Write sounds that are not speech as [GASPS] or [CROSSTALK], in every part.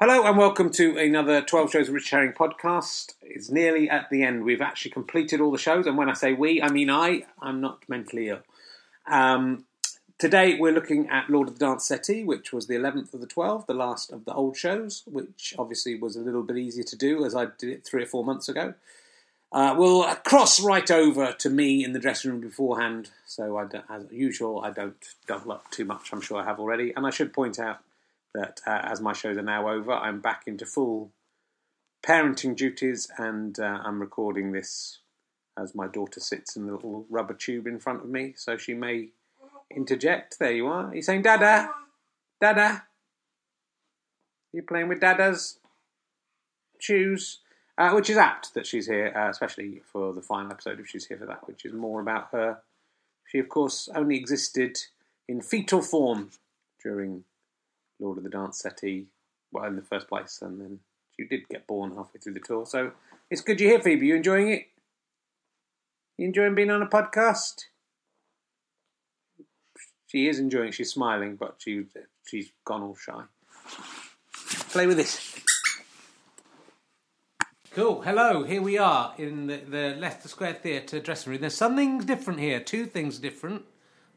Hello and welcome to another 12 Shows of Rich Herring podcast. It's nearly at the end. We've actually completed all the shows, and when I say we, I mean I. I'm not mentally ill. Um, today we're looking at Lord of the Dance Settee, which was the 11th of the 12, the last of the old shows, which obviously was a little bit easier to do as I did it three or four months ago. Uh, we'll cross right over to me in the dressing room beforehand, so as usual, I don't double up too much. I'm sure I have already, and I should point out that uh, as my shows are now over, I'm back into full parenting duties, and uh, I'm recording this as my daughter sits in a little rubber tube in front of me, so she may interject. There you are. You're saying, Dada, Dada. You playing with Dada's shoes? Uh, which is apt that she's here, uh, especially for the final episode if she's here for that, which is more about her. She, of course, only existed in fetal form during Lord of the Dance Settee, well, in the first place, and then she did get born halfway through the tour. So it's good you're here, Phoebe. You enjoying it? You enjoying being on a podcast? She is enjoying. She's smiling, but she she's gone all shy. Play with this. Cool. Hello. Here we are in the, the Leicester Square Theatre dressing room. There's something different here. Two things different.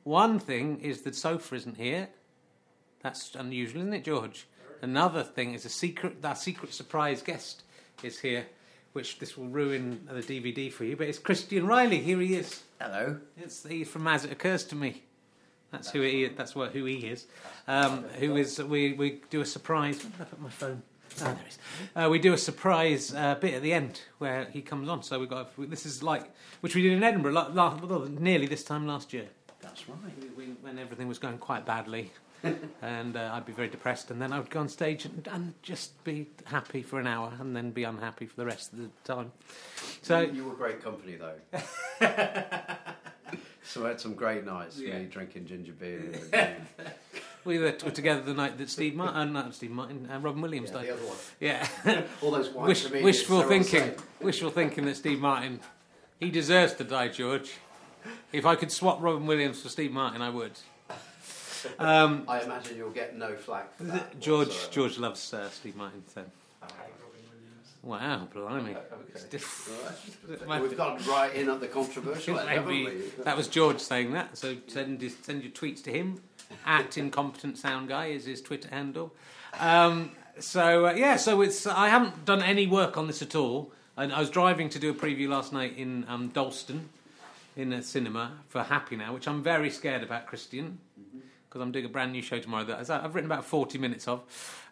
One thing is the sofa isn't here. That's unusual, isn't it, George? Another thing is a secret. Our secret surprise guest is here, which this will ruin the DVD for you. But it's Christian Reilly. Here he is. Hello. It's he's from As It Occurs to Me. That's who he. That's what who he is. Um, who is? We we do a surprise. Where did I put my phone? Oh, there he is. Uh, we do a surprise uh, bit at the end where he comes on. So we got this is like which we did in Edinburgh la- la- well, nearly this time last year. That's right. We, we, when everything was going quite badly, [LAUGHS] and uh, I'd be very depressed, and then I would go on stage and, and just be happy for an hour, and then be unhappy for the rest of the time. So you, you were great company though. [LAUGHS] so I had some great nights. Yeah. Me drinking ginger beer. And, [LAUGHS] we were, together the night that Steve Martin, uh, not Steve Martin, uh, Robin Williams yeah, died. the other one. Yeah. All those Wish, wishful thinking. Wishful thinking that Steve Martin, he deserves to die, George. If I could swap Robin Williams for Steve Martin, I would. Um, I imagine you'll get no flack for that. George whatsoever. George loves uh, Steve Martin. So. Wow, blimey. It's Okay. Right. [LAUGHS] We've gone right in at the controversial end, we? that was George saying that. So send his, send your tweets to him. At incompetent sound guy is his Twitter handle. Um, so uh, yeah, so it's I haven't done any work on this at all. And I was driving to do a preview last night in um, Dalston, in a cinema for Happy Now, which I'm very scared about, Christian, because I'm doing a brand new show tomorrow that I've written about 40 minutes of,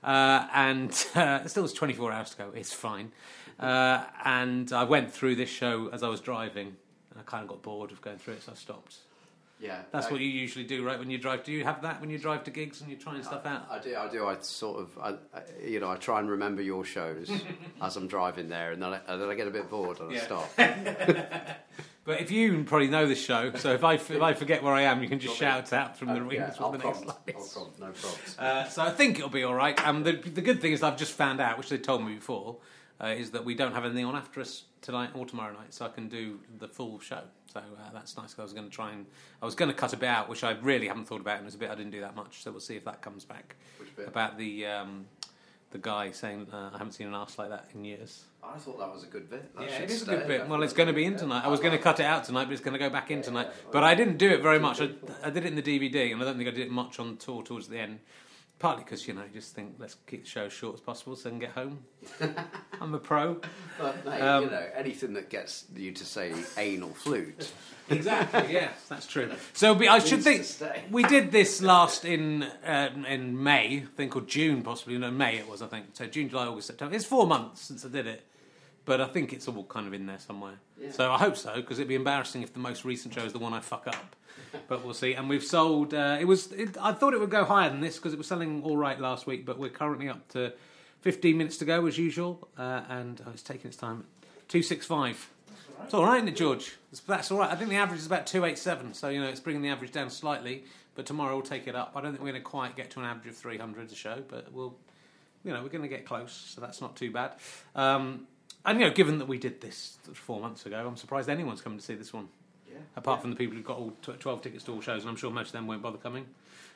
uh, and uh, still has 24 hours to go. It's fine. Uh, and I went through this show as I was driving, and I kind of got bored of going through it, so I stopped. Yeah. That's I- what you usually do, right? When you drive, do you have that when you drive to gigs and you're trying stuff out? I do. I do. I sort of, I, I, you know, I try and remember your shows [LAUGHS] as I'm driving there, and then I, and then I get a bit bored and Yeah. I stop. [LAUGHS] But if you probably know the show, so if I if I forget where I am, you can just shout out from the Uh, yeah, That's I'll what the next prompt. line is. prompt, no problems. Uh, so I think it'll be all right. Um, the, the good thing is I've just found out, which they told me before, uh, is that we don't have anything on after us tonight or tomorrow night, so I can do the full show. So uh, that's nice. 'cause I was going to try and I was going to cut a bit out, which I really haven't thought about, and it was a bit I didn't do that much. So we'll see if that comes back. Which bit? About the um, the guy saying uh, I haven't seen an ass like that in years. I thought that was a good bit. That Yeah, it is a good bit. Well, it's going to be in tonight. I was going [LAUGHS] to cut it out tonight, but it's going to go back in tonight. But I didn't do it very [LAUGHS] much. I, I did it in the DVD, and I don't think I did it much on tour towards the end. Partly because you know, you just think let's keep the show as short as possible so I can get home. [LAUGHS] I'm a pro. But mate, Um, you know, anything that gets you to say anal flute. Exactly. yes, [LAUGHS] that's true. So we- I should think we did this last in uh, in May, I think, or June possibly. No, May it was, I think. So June, July, August, September. It's four months since I did it. But I think it's all kind of in there somewhere. Yeah. So I hope so, because it'd be embarrassing if the most recent show is the one I fuck up. [LAUGHS] but we'll see. And we've sold. Uh, it was. It, I thought it would go higher than this because it was selling all right last week. But we're currently up to 15 minutes to go as usual, uh, and oh, it's taking its time. Two six five. It's all right, isn't it, George? It's- That's all right. I think the average is about two eight seven. So you know, it's bringing the average down slightly. But tomorrow we'll take it up. I don't think we're going to quite get to an average of 300 a show, but we'll. You know, we're going to get close, so that's not too bad. Um, and you know, given that we did this four months ago, I'm surprised anyone's coming to see this one Yeah. apart from the people who've got all tw- 12 tickets to all shows, and I'm sure most of them won't bother coming.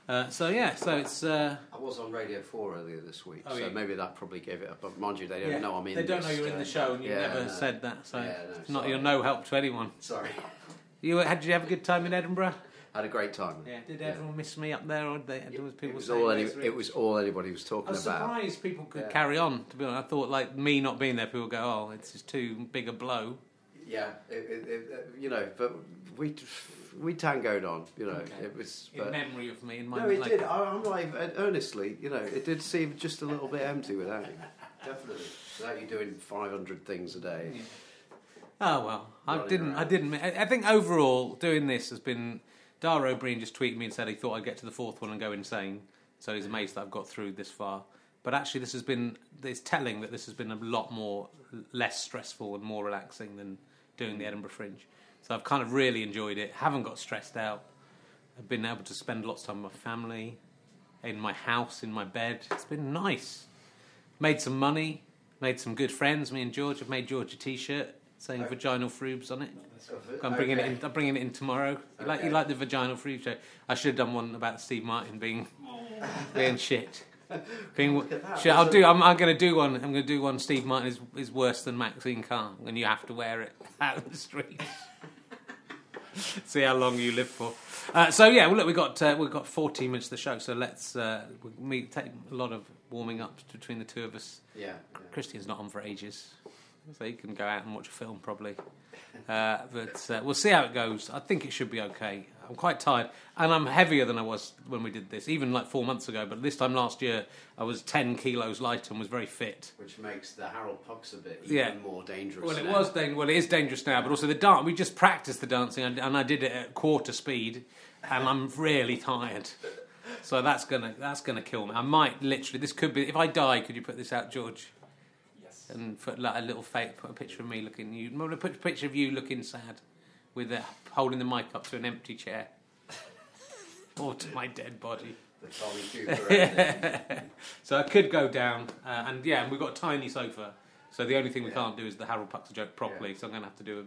Uh, so yeah, so it's uh, I was on Radio 4 earlier this week, Oh, so yeah. maybe that probably gave it up. But mind you, they don't yeah, know I'm in They don't this, know you're in uh, the show, and you yeah, never no. said that. So Yeah, no, it's not sorry. you're no help to anyone. Sorry. You had did you have a good time in Edinburgh? Had a great time. Yeah. Did everyone miss me up there, or they, there was It people was, all any, it was all anybody was talking I was about. surprised people could Yeah. carry on. To be honest, I thought like me not being there, people go, "Oh, it's just too big a blow." Yeah, it, it, it, uh, you know, but we we tangoed on. You know, Okay. it was. In memory of me, in my no, it like, did. I, I'm like uh, earnestly. You know, it did seem just a little bit empty without you. [LAUGHS] Definitely, without you doing 500 things a day. Yeah. Oh well, I didn't. I didn't. I think overall, doing this has been. Dara Ó Briain just tweeted me and said he thought I'd get to the fourth one and go insane. So he's amazed that I've got through this far. But actually, this has been. It's telling that this has been a lot more less stressful and more relaxing than doing the Edinburgh Fringe. So I've kind of really enjoyed it. Haven't got stressed out. I've been able to spend lots of time with my family, in my house, in my bed. It's been nice. Made some money. Made some good friends. Me and George have made George a T-shirt saying "vaginal frubes" on it. I'm bringing it in. I'm bringing it in tomorrow. You like you like the vaginal free show? I should have done one about Steve Martin being being shit. [LAUGHS] Being, shit, I'll do. I'm, I'm going to do one. I'm going to do one. Steve Martin is is worse than Maxine Carr, and you have to wear it [LAUGHS] out in the streets. [LAUGHS] See how long you live for. Uh, so yeah, well, look, we got uh, we've got 14 minutes of the show, so let's uh, we we take a lot of warming up between the two of us. Yeah. yeah. Christian's not on for ages, so he can go out and watch a film probably. Uh, but uh, we'll see how it goes. I think it should be okay. I'm quite tired, and I'm heavier than I was when we did this, even like four months ago. But this time last year, I was 10 kilos lighter and was very fit. Which makes the Harold Pucks a bit even Yeah. more dangerous. Well, it now. was dangerous. Well, it is dangerous now, but also the dance. We just practiced the dancing, and, and I did it at quarter speed, and I'm really tired. So that's gonna that's gonna kill me. I might literally. This could be. If I die, could you put this out, George? And put like a little fake, put a picture of me looking you, put a picture of you looking sad, with a, holding the mic up to an empty chair, [LAUGHS] or to my dead body. The [LAUGHS] so I could go down, uh, and yeah, and we've got a tiny sofa. So the only thing we Yeah. can't do is the Harold Puxer joke properly. Yeah. So I'm going to have to do a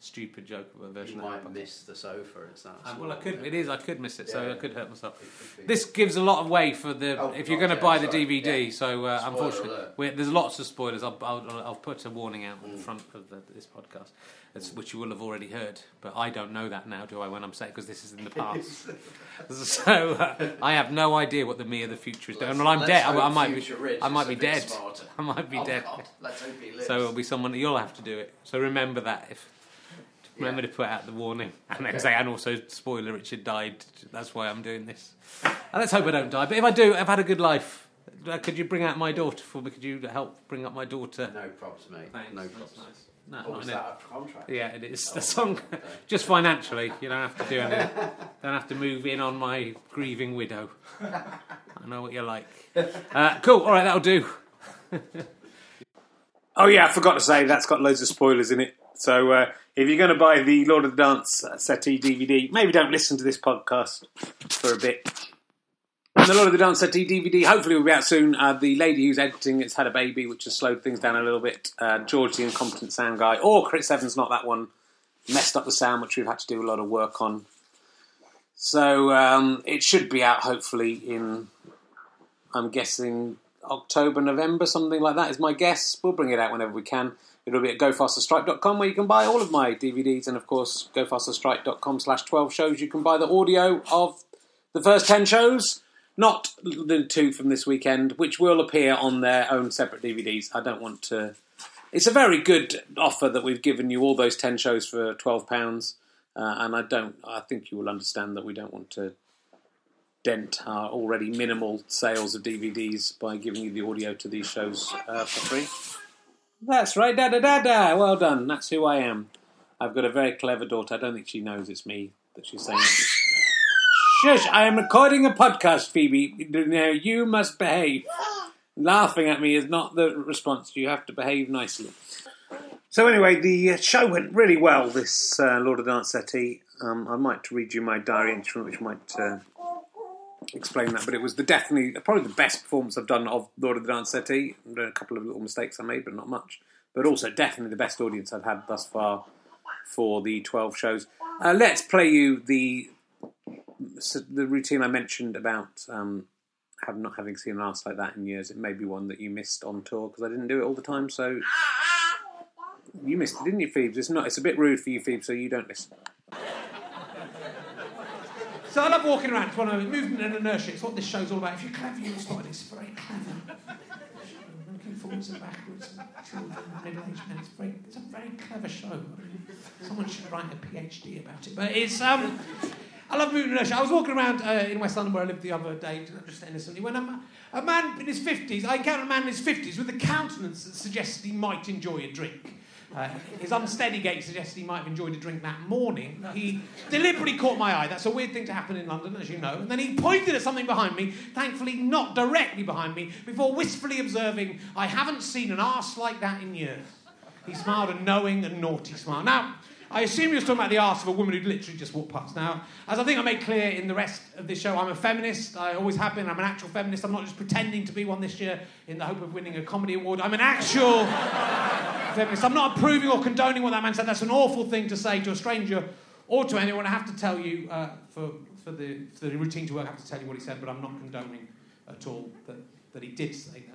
stupid joke of a you version of Harold might Puxer. miss the sofa. It's that. Uh, well, I could. yeah. It is. I could miss it, so Yeah. I could hurt myself. This gives a lot of way for the Oh, if you're okay, going to buy the sorry, DVD. yeah. So uh, unfortunately, there's lots of spoilers. I'll, I'll, I'll put a warning out in Mm. front of the, this podcast, it's, which you will have already heard. But I don't know that now, do I? When I'm saying because this is in the past, [LAUGHS] [LAUGHS] so uh, I have no idea what the me of the future is doing. Well, I'm dead. I, I might be. I might be dead. smarter. [LAUGHS] I might be Oh, dead. God, let's hope he lives. So it'll be someone you'll have to do it. So remember that if. Remember Yeah. to put out the warning and then say, and also spoiler, Richard died. That's why I'm doing this. And let's hope I don't die. But if I do, I've had a good life. Uh, Could you bring out my daughter for me? Could you help bring up my daughter? No props, mate. Thanks. No That's props. nice. No, Oh, not is that a contract? Yeah, it is. Oh, The song, okay. [LAUGHS] just financially, you don't have to do anything. [LAUGHS] don't have to move in on my grieving widow. [LAUGHS] I know what you're like. Uh, cool. All right, that'll do. oh yeah, I forgot to say that's got loads of spoilers in it. So uh, if you're going to buy the Lord of the Dance uh, settee DVD, maybe don't listen to this podcast for a bit. And the Lord of the Dance settee DVD hopefully will be out soon. Uh, the lady who's editing it's had a baby, which has slowed things down a little bit. Uh, George, the incompetent sound guy, or Chris Evans, not that one, messed up the sound, which we've had to do a lot of work on. So um, it should be out hopefully in, I'm guessing October, November, something like that is my guess. We'll bring it out whenever we can. It'll be at gofasterstripe.com where you can buy all of my DVDs, and of course, gofasterstripe.com slash 12 shows. You can buy the audio of the first 10 shows, not the two from this weekend, which will appear on their own separate DVDs. I don't want to. It's a very good offer that we've given you all those 10 shows for £12. Uh, and I don't. I think you will understand that we don't want to dent our already minimal sales of DVDs by giving you the audio to these shows uh, for free. That's right, da da da da. Well done. That's who I am. I've got a very clever daughter. I don't think she knows it's me that she's saying. [LAUGHS] Shush! I am recording a podcast, Phoebe. Now you must behave. [GASPS] Laughing at me is not the response. You have to behave nicely. So anyway, the uh, show went really well. This uh, Lord of the Dance settee. Um, I might read you my diary entry, which might uh, explain that. But it was the definitely probably the best performance I've done of Lord of the Dance settee. A couple of little mistakes I made, but not much. But also definitely the best audience I've had thus far for the twelve shows. Uh, let's play you the the routine I mentioned about um, have not having seen an ass like that in years, it may be one that you missed on tour because I didn't do it all the time. So you missed it, didn't you, Phoebes? It's not. It's a bit rude for you, Phoebes, so you don't listen. So I love walking around. It's one of movement and inertia. It's what this show's all about. If you're clever, you'll spot it. It's very clever. Looking forwards and backwards, and children, middle-aged men. It's very, it's a very clever show. Someone should write a PhD about it. But it's um, I love movement and inertia. I was walking around uh, in West London where I lived the other day, just innocently, when a, a man in his fifties, I encountered a man in his fifties with a countenance that suggested he might enjoy a drink. Uh, his unsteady gait suggested he might have enjoyed a drink that morning. He deliberately caught my eye. That's a weird thing to happen in London, as you know. And then he pointed at something behind me, thankfully not directly behind me, before wistfully observing, I haven't seen an arse like that in years. He smiled a knowing and naughty smile. Now, I assume he was talking about the arse of a woman who'd literally just walked past. Now, as I think I made clear in the rest of this show, I'm a feminist. I always have been. I'm an actual feminist. I'm not just pretending to be one this year in the hope of winning a comedy award. I'm an actual feminist. I'm not approving or condoning what that man said. That's an awful thing to say to a stranger or to anyone. I have to tell you, uh, for, for, the, for the routine to work, I have to tell you what he said, but I'm not condoning at all that, that he did say that.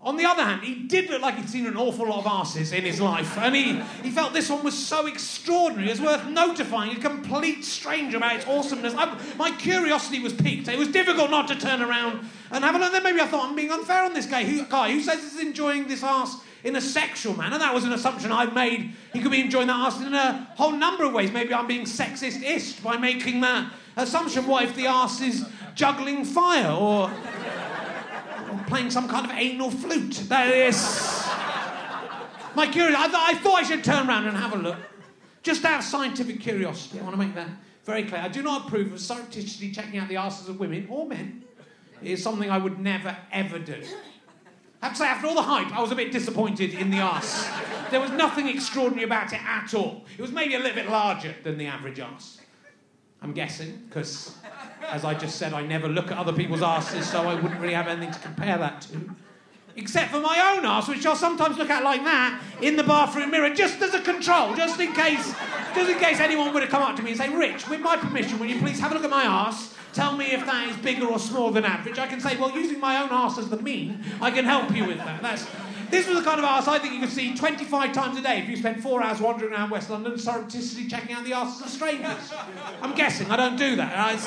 On the other hand, he did look like he'd seen an awful lot of asses in his life, and he, he felt this one was so extraordinary, it was worth notifying a complete stranger about its awesomeness. I, my curiosity was piqued. It was difficult not to turn around and have a look. Then maybe I thought I'm being unfair on this guy. Who, guy who says he's enjoying this ass in a sexual manner. That was an assumption I'd made. He could be enjoying that ass in a whole number of ways. Maybe I'm being sexist-ish by making that assumption. What if the ass is juggling fire or playing some kind of anal flute. That is. My curiosity. I, th- I thought I should turn around and have a look. Just out of scientific curiosity. I want to make that very clear. I do not approve of surreptitiously checking out the asses of women or men. It is something I would never, ever do. I have to say, after all the hype, I was a bit disappointed in the ass. There was nothing extraordinary about it at all. It was maybe a little bit larger than the average ass. I'm guessing, because as I just said, I never look at other people's asses, so I wouldn't really have anything to compare that to. Except for my own ass, which I'll sometimes look at like that in the bathroom mirror, just as a control, just in case, just in case anyone were to come up to me and say, "Rich, with my permission, will you please have a look at my ass? If that is bigger or smaller than average." I can say, "Well, using my own ass as the mean, I can help you with that." That's this was the kind of arse I think you could see 25 times a day if you spent four hours wandering around West London surreptitiously checking out the asses of strangers. I'm guessing I don't do that. As,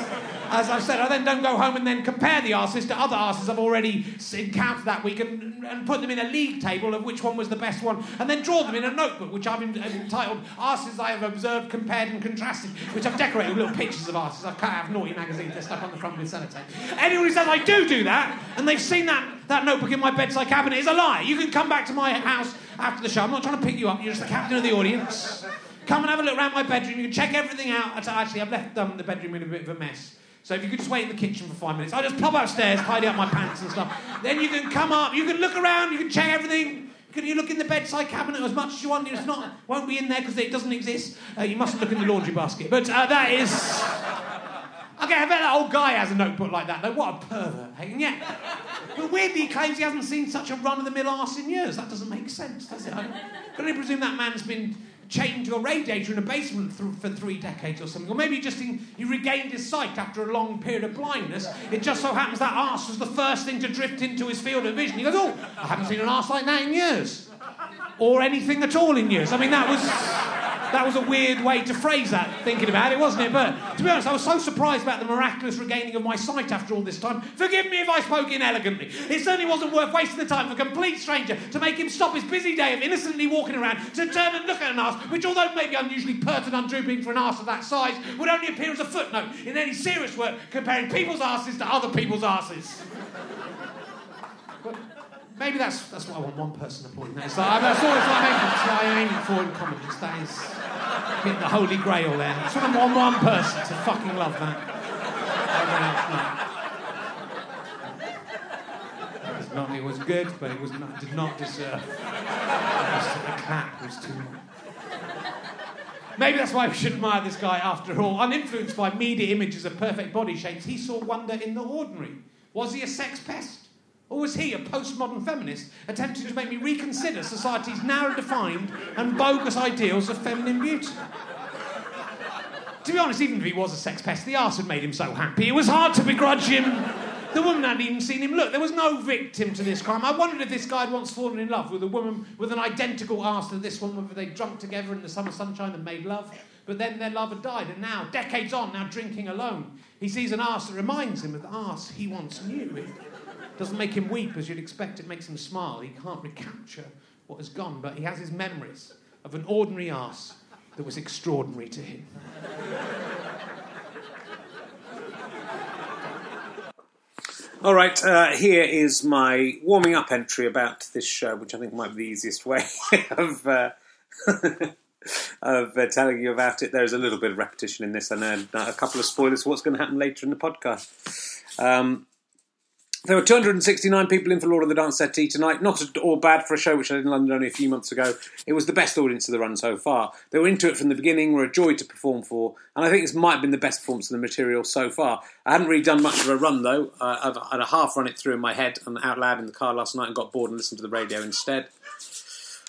as I've said, I then don't go home and then compare the asses to other asses I've already encountered that week and, and put them in a league table of which one was the best one and then draw them in a notebook which I've entitled Asses I Have Observed, Compared and Contrasted, which I've decorated with little pictures of asses. I've cut out of naughty magazines, they're stuck on the front with sellotape. Anyone who says I do do that and they've seen that that notebook in my bedside cabinet is a lie. You can come back to my house after the show. I'm not trying to pick you up. You're just the captain of the audience. Come and have a look around my bedroom. You can check everything out. Actually, I've left um, the bedroom in a bit of a mess. So if you could just wait in the kitchen for five minutes, I'll just pop upstairs, tidy up my pants and stuff. Then you can come up. You can look around. You can check everything. Can you look in the bedside cabinet as much as you want? It's not won't be in there because it doesn't exist. Uh, you mustn't look in the laundry basket. But uh, that is. [LAUGHS] Okay, I bet that old guy has a notebook like that, though. What a pervert, hey? Yet, but weirdly, he claims he hasn't seen such a run of the mill arse in years. That doesn't make sense, does it? I can only presume that man's been chained to a radiator in a basement th- for three decades or something. Or maybe just in, he regained his sight after a long period of blindness. It just so happens that arse was the first thing to drift into his field of vision. He goes, Oh, I haven't seen an arse like that in years. Or anything at all in years. I mean, that was. That was a weird way to phrase that, thinking about it, wasn't it? But to be honest, I was so surprised about the miraculous regaining of my sight after all this time. Forgive me if I spoke inelegantly. It certainly wasn't worth wasting the time of a complete stranger to make him stop his busy day of innocently walking around to turn and look at an arse, which, although maybe unusually pert and undrooping for an arse of that size, would only appear as a footnote in any serious work comparing people's asses to other people's asses. Maybe that's, that's what I want one person to point. Like, that's I'm aiming, for, I'm aiming for in comedies. That is getting the holy grail there. I just want one, one person to fucking love that. It was, not, it was good, but it was not, did not deserve. The clap was too much. Maybe that's why we should admire this guy after all. Uninfluenced by media images of perfect body shapes, he saw wonder in the ordinary. Was he a sex pest? Or was he, a postmodern feminist, attempting to make me reconsider society's narrow defined and bogus ideals of feminine beauty? To be honest, even if he was a sex pest, the arse had made him so happy. It was hard to begrudge him. The woman hadn't even seen him look. There was no victim to this crime. I wondered if this guy had once fallen in love with a woman with an identical arse to this one, whether they'd drunk together in the summer sunshine and made love. But then their love had died, and now, decades on, now drinking alone, he sees an arse that reminds him of the arse he once knew. Doesn't make him weep as you'd expect, it makes him smile. He can't recapture what has gone, but he has his memories of an ordinary ass that was extraordinary to him. All right, uh, here is my warming up entry about this show, which I think might be the easiest way [LAUGHS] of uh, [LAUGHS] of uh, telling you about it. There's a little bit of repetition in this, and uh, a couple of spoilers for what's going to happen later in the podcast. Um, there were 269 people in for Lord of the Dance Settee tonight. Not at all bad for a show which I did in London only a few months ago. It was the best audience of the run so far. They were into it from the beginning, were a joy to perform for, and I think this might have been the best performance of the material so far. I hadn't really done much of a run though. Uh, I've had a half run it through in my head and out loud in the car last night and got bored and listened to the radio instead.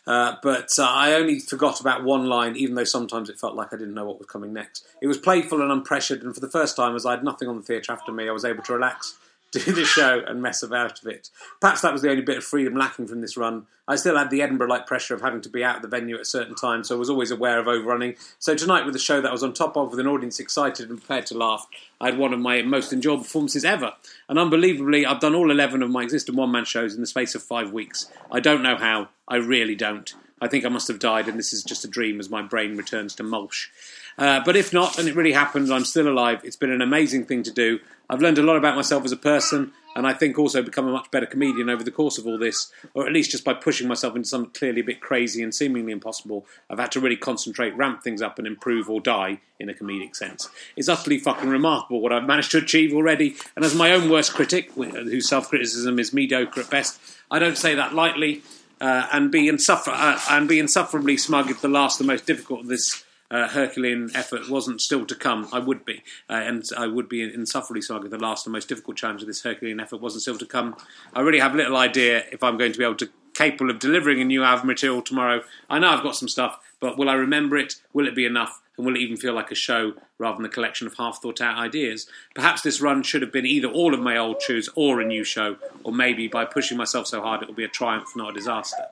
Uh, but uh, I only forgot about one line, even though sometimes it felt like I didn't know what was coming next. It was playful and unpressured, and for the first time, as I had nothing on the theatre after me, I was able to relax [LAUGHS] do the show and mess about of it. Perhaps that was the only bit of freedom lacking from this run. I still had the Edinburgh like pressure of having to be out of the venue at a certain time, so I was always aware of overrunning. So tonight, with a show that I was on top of, with an audience excited and prepared to laugh, I had one of my most enjoyable performances ever. And unbelievably, I've done all 11 of my existing one man shows in the space of five weeks. I don't know how. I really don't. I think I must have died, and this is just a dream as my brain returns to mulch. Uh, but if not, and it really happened, I'm still alive. It's been an amazing thing to do. I've learned a lot about myself as a person, and I think also become a much better comedian over the course of all this, or at least just by pushing myself into something clearly a bit crazy and seemingly impossible. I've had to really concentrate, ramp things up, and improve or die in a comedic sense. It's utterly fucking remarkable what I've managed to achieve already, and as my own worst critic, whose self criticism is mediocre at best, I don't say that lightly. Uh, and be insuffer- uh, and be insufferably smug if the last, the most difficult of this uh, Herculean effort wasn't still to come, I would be. Uh, and I would be insufferably sorry if the last and most difficult challenge of this Herculean effort wasn't still to come. I really have little idea if I'm going to be able to capable of delivering a new album material tomorrow. I know I've got some stuff, but will I remember it? Will it be enough? And will it even feel like a show rather than a collection of half thought out ideas? Perhaps this run should have been either all of my old tunes or a new show, or maybe by pushing myself so hard it will be a triumph, not a disaster.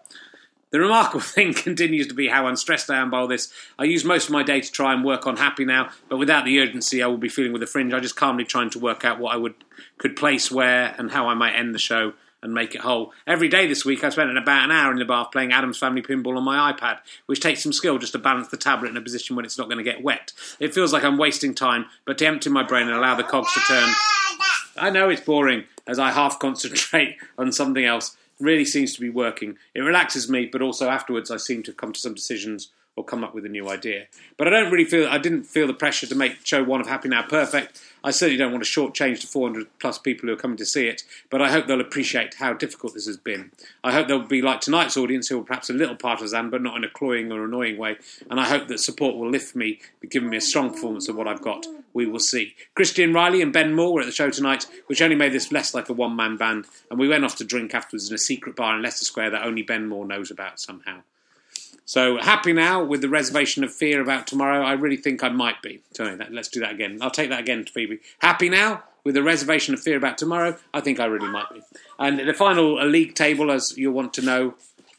The remarkable [LAUGHS] thing continues to be how unstressed I am by all this. I use most of my day to try and work on happy now, but without the urgency I will be feeling with the fringe. I just calmly trying to work out what I would could place where and how I might end the show and make it whole. Every day this week I spent about an hour in the bath playing Addams Family Pinball on my iPad, which takes some skill just to balance the tablet in a position when it's not going to get wet. It feels like I'm wasting time, but to empty my brain and allow the cogs to turn. I know it's boring as I half concentrate [LAUGHS] on something else really seems to be working. It relaxes me, but also afterwards I seem to come to some decisions or come up with a new idea. But I don't really feel I didn't feel the pressure to make show one of Happy Now perfect. I certainly don't want to shortchange the 400 plus people who are coming to see it, but I hope they'll appreciate how difficult this has been. I hope they'll be like tonight's audience, who are perhaps a little partisan, but not in a cloying or annoying way. And I hope that support will lift me, giving me a strong performance of what I've got. We will see. Christian Reilly and Ben Moore were at the show tonight, which only made this less like a one man band, and we went off to drink afterwards in a secret bar in Leicester Square that only Ben Moore knows about somehow. So happy now with the reservation of fear about tomorrow. I really think I might be. Sorry, let's do that again. I'll take that again to Phoebe. Happy now with the reservation of fear about tomorrow. I think I really might be. And the final league table, as you'll want to know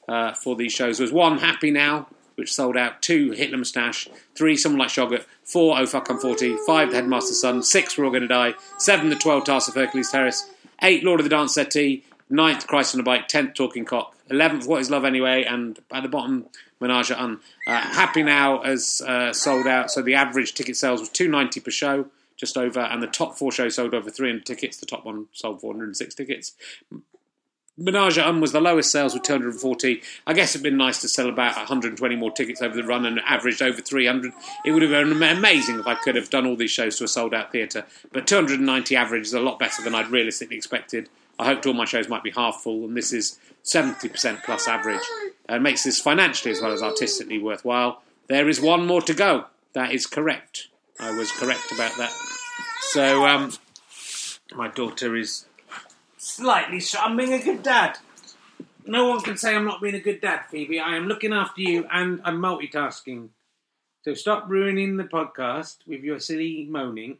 uh, for these shows, was one happy now, which sold out. Two Hitler Moustache. Three Someone Likes Yoghurt. Four Oh Fuck I'm 40. Five The Headmaster's Son. Six We're All Gonna Die. Seven The Twelve Tasks of Hercules Terrace. Eight Lord of the Dance Settee. Ninth Christ on a Bike. Tenth Talking Cock. Eleventh What Is Love Anyway. And at the bottom Menage Un. Uh, Happy Now has uh, sold out, so the average ticket sales was two ninety per show, just over, and the top four shows sold over three hundred tickets. The top one sold four hundred and six tickets. Menage a Un was the lowest sales with 240. I guess it'd been nice to sell about 120 more tickets over the run and averaged over 300. It would have been amazing if I could have done all these shows to a sold out theatre. But 290 average is a lot better than I'd realistically expected. I hoped all my shows might be half full, and this is 70% plus average. And makes this financially as well as artistically worthwhile. There is one more to go. That is correct. I was correct about that. So, um, my daughter is slightly. Sh- I'm being a good dad. No one can say I'm not being a good dad, Phoebe. I am looking after you and I'm multitasking. So stop ruining the podcast with your silly moaning.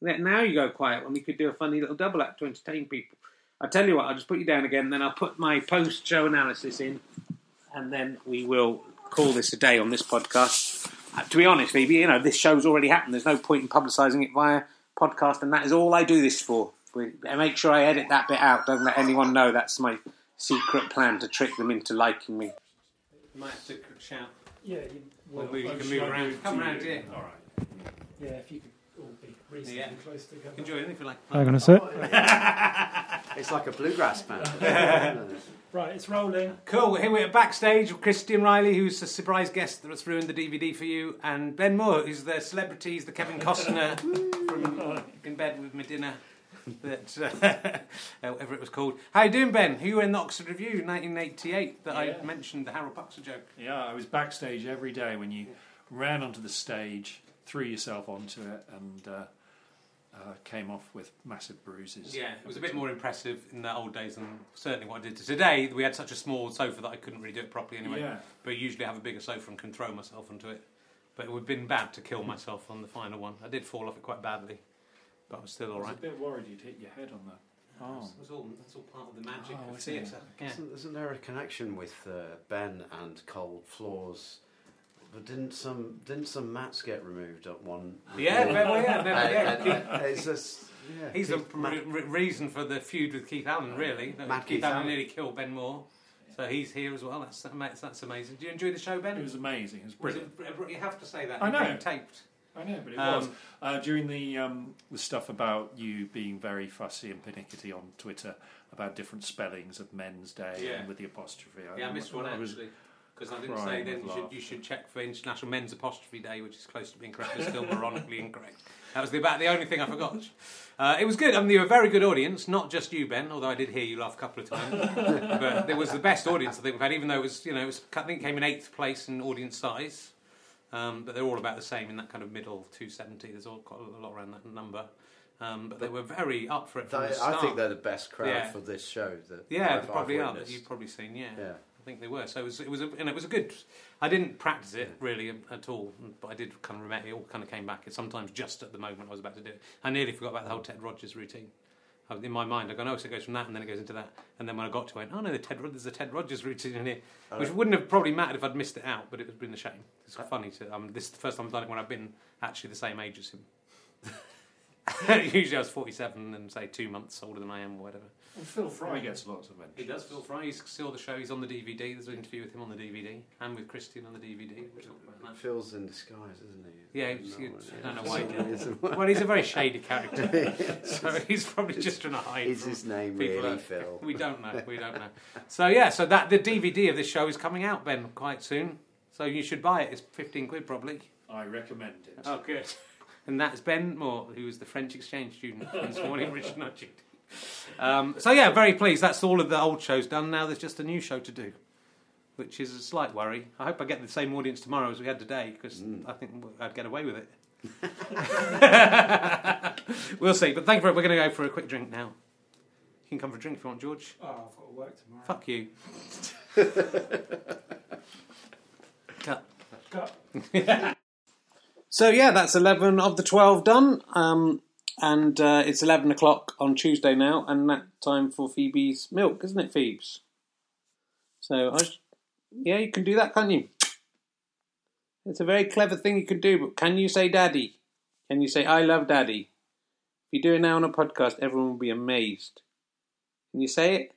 Let- Now you go quiet when we could do a funny little double act to entertain people. I'll tell you what, I'll just put you down again, then I'll put my post show analysis in, and then we will call this a day on this podcast. Uh, to be honest, Phoebe, you know, this show's already happened. There's no point in publicising it via podcast, and that is all I do this for. We, I make sure I edit that bit out. Don't let anyone know that's my secret plan to trick them into liking me. You might have to shout. Yeah, you, Well, well, we can move around. Come to round you? here. All right. Yeah, if you could all be reasonably Yeah. close together. Enjoy it if you like. Hang on a sec. [LAUGHS] It's like a bluegrass band. [LAUGHS] Right, it's rolling. Cool. We're here we're backstage with Christian Reilly, who's a surprise guest that's ruined the DVD for you, and Ben Moore, who's the celebrity, he's the Kevin [LAUGHS] Costner from In Bed with Madonna. That uh, whatever it was called. How you doing, Ben? You were in the Oxford Revue, 1988, that I mentioned the Harold Puxer joke. Yeah, I was backstage every day when you ran onto the stage, threw yourself onto it, and uh, uh, came off with massive bruises. Yeah, it was a bit more impressive in the old days than certainly what I did today. We had such a small sofa that I couldn't really do it properly anyway. Yeah. But usually I have a bigger sofa and can throw myself onto it. But it would have been bad to kill myself on the final one. I did fall off it quite badly, but I was still I was a bit worried you'd hit your head on that. Oh, That's all, that's all part of the magic Oh, of is it? theatre. Yeah. Isn't, isn't there a connection with uh, Ben and cold floors? But didn't some didn't some mats get removed at one? Yeah, before? well, yeah, And- yeah. and- and it's just yeah. He's the Keith- Matt- re- reason for the feud with Keith Allen, really. Mad Keith, Keith Allen Allen. nearly killed Ben Moore, so he's here as well. That's that's amazing. Do you enjoy the show, Ben? it was amazing. It was Was brilliant. it- you have to say that. I know. taped. I know, but it Um, was uh, during the um, the stuff about you being very fussy and pernickety on Twitter about different spellings of Men's Day Yeah. and with the apostrophe. Yeah, I missed one I was- actually. Because I didn't say then you should, you should check for International Men's Apostrophe Day, which is close to being correct, but still moronically incorrect. That was the, about the only thing I forgot. Uh, it was good. I mean, you were a very good audience, not just you, Ben, although I did hear you laugh a couple of times. [LAUGHS] but it was the best audience I think we've had, even though it was, you know, it was, I think it came in eighth place in audience size. Um, but they're all about the same in that kind of middle 270. There's all quite a lot around that number. Um, but they were very up for it from They- the start. I think they're the best crowd Yeah. for this show. That Yeah, I've, they probably I've are. That you've probably seen. Yeah. Yeah. I think they were. So it was. It was. A, and it was a good. I didn't practice it really at all, but I did kind of remember. It all kind of came back. Sometimes just at the moment I was about to do it, I nearly forgot about the whole Ted Rogers routine. I In my mind, I go, no, so it goes from that, and then it goes into that, and then when I got to it, oh no, the Ted, there's a Ted Rogers routine in here, which wouldn't have probably mattered if I'd missed it out, but it would have been a shame. It's funny to. Um, this is the first time I've done it when I've been actually the same age as him. [LAUGHS] Usually I was 47 and say two months older than I am, or whatever. And Phil Fry gets lots of mentions. He does, Phil Fry. He's still the show. He's on the DVD. There's an interview with him on the DVD and with Christian on the DVD. We'll about that. Phil's in disguise, isn't he? Yeah, he's- No, he's- I don't know why he did. Isn't- Well, he's a very shady character, [LAUGHS] so he's probably just trying to hide. Is his name people really that- Phil? [LAUGHS] We don't know. We don't know. So yeah, so that the DVD of this show is coming out, Ben, quite soon. So you should buy it. It's fifteen quid probably. I recommend it. Oh, good. And that's Ben Moore, who was the French exchange student [LAUGHS] from this morning, Richard Nugget. Um, so yeah, very pleased. That's all of the old shows done. Now there's just a new show to do, which is a slight worry. I hope I get the same audience tomorrow as we had today, because I think I'd get away with it. [LAUGHS] we'll see. But thank you for it. We're going to go for a quick drink now. You can come for a drink if you want, George. Oh, I've got to work tomorrow. Fuck you. [LAUGHS] Cut. Cut. So yeah, that's eleven of the twelve done, um, and uh, it's eleven o'clock on Tuesday now, and that time for Phoebe's milk, isn't it, Phoebe's? So I, sh- yeah, you can do that, can't you? It's a very clever thing you can do, but can you say "daddy"? Can you say "I love daddy"? If you do it now on a podcast, everyone will be amazed. Can you say it?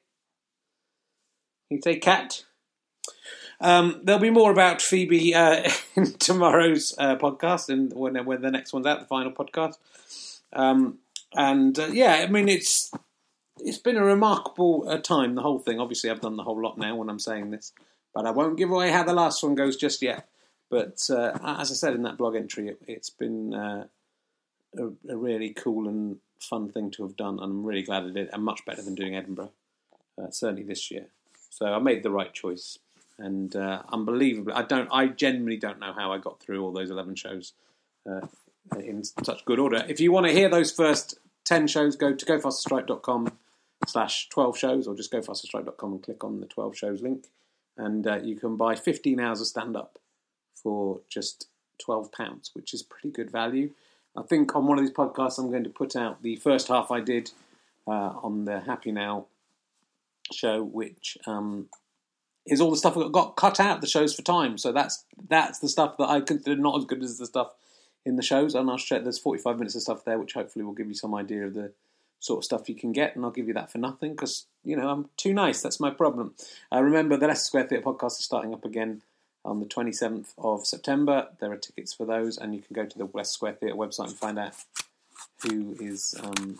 Can you say "cat"? Um, there'll be more about Phoebe uh, [LAUGHS] in tomorrow's uh, podcast and when, when the next one's out, the final podcast. Um, and uh, yeah, I mean it's it's been a remarkable uh, time. The whole thing. Obviously, I've done the whole lot now when I'm saying this, but I won't give away how the last one goes just yet. But uh, as I said in that blog entry, it, it's been uh, a, a really cool and fun thing to have done, and I'm really glad I did, and much better than doing Edinburgh, uh, certainly this year. So I made the right choice and uh, unbelievably, I don't, I genuinely don't know how I got through all those eleven shows uh, in such good order. If you want to hear those first ten shows, go to gofasterstripe.com slash twelve shows, or just gofasterstripe.com and click on the twelve shows link, and uh, you can buy fifteen hours of stand up for just twelve pounds, which is pretty good value. I think on one of these podcasts, I'm going to put out the first half I did uh, on the Happy Now show, which um, is all the stuff that got cut out the shows for time. So that's that's the stuff that I consider not as good as the stuff in the shows. And I'll share there's 45 minutes of stuff there, which hopefully will give you some idea of the sort of stuff you can get, and I'll give you that for nothing because you know I'm too nice. That's my problem. Uh, remember, the Leicester Square Theatre podcast is starting up again on the 27th of September. There are tickets for those, and you can go to the West Square Theatre website and find out who is um,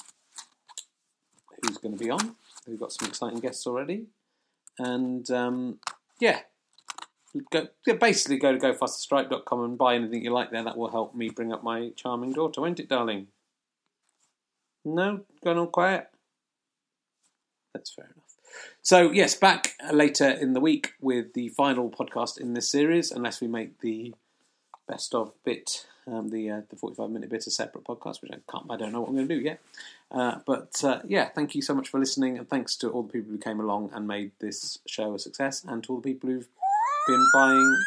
who's going to be on. We've got some exciting guests already, and um, yeah. Go, basically, go to gofasterstripe.com and buy anything you like there. That will help me bring up my charming daughter, won't it, darling? No, going on quiet. That's fair enough. So yes, back later in the week with the final podcast in this series, unless we make the best of bit, um, the uh, the forty five minute bit a separate podcast, which I can't, I don't know what I'm going to do yet. Uh, but uh, yeah, thank you so much for listening, and thanks to all the people who came along and made this show a success, and to all the people who've been buying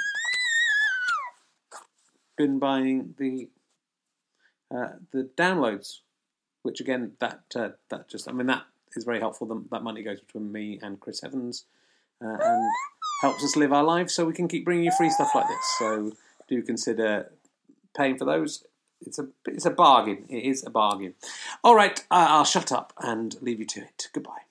been buying the uh, the downloads which again that uh, that just I mean that is very helpful. That money goes between me and Chris Evans uh, and helps us live our lives, so we can keep bringing you free stuff like this. So do consider paying for those. It's a it's a bargain. It is a bargain. All right, uh, I'll shut up and leave you to it. Goodbye.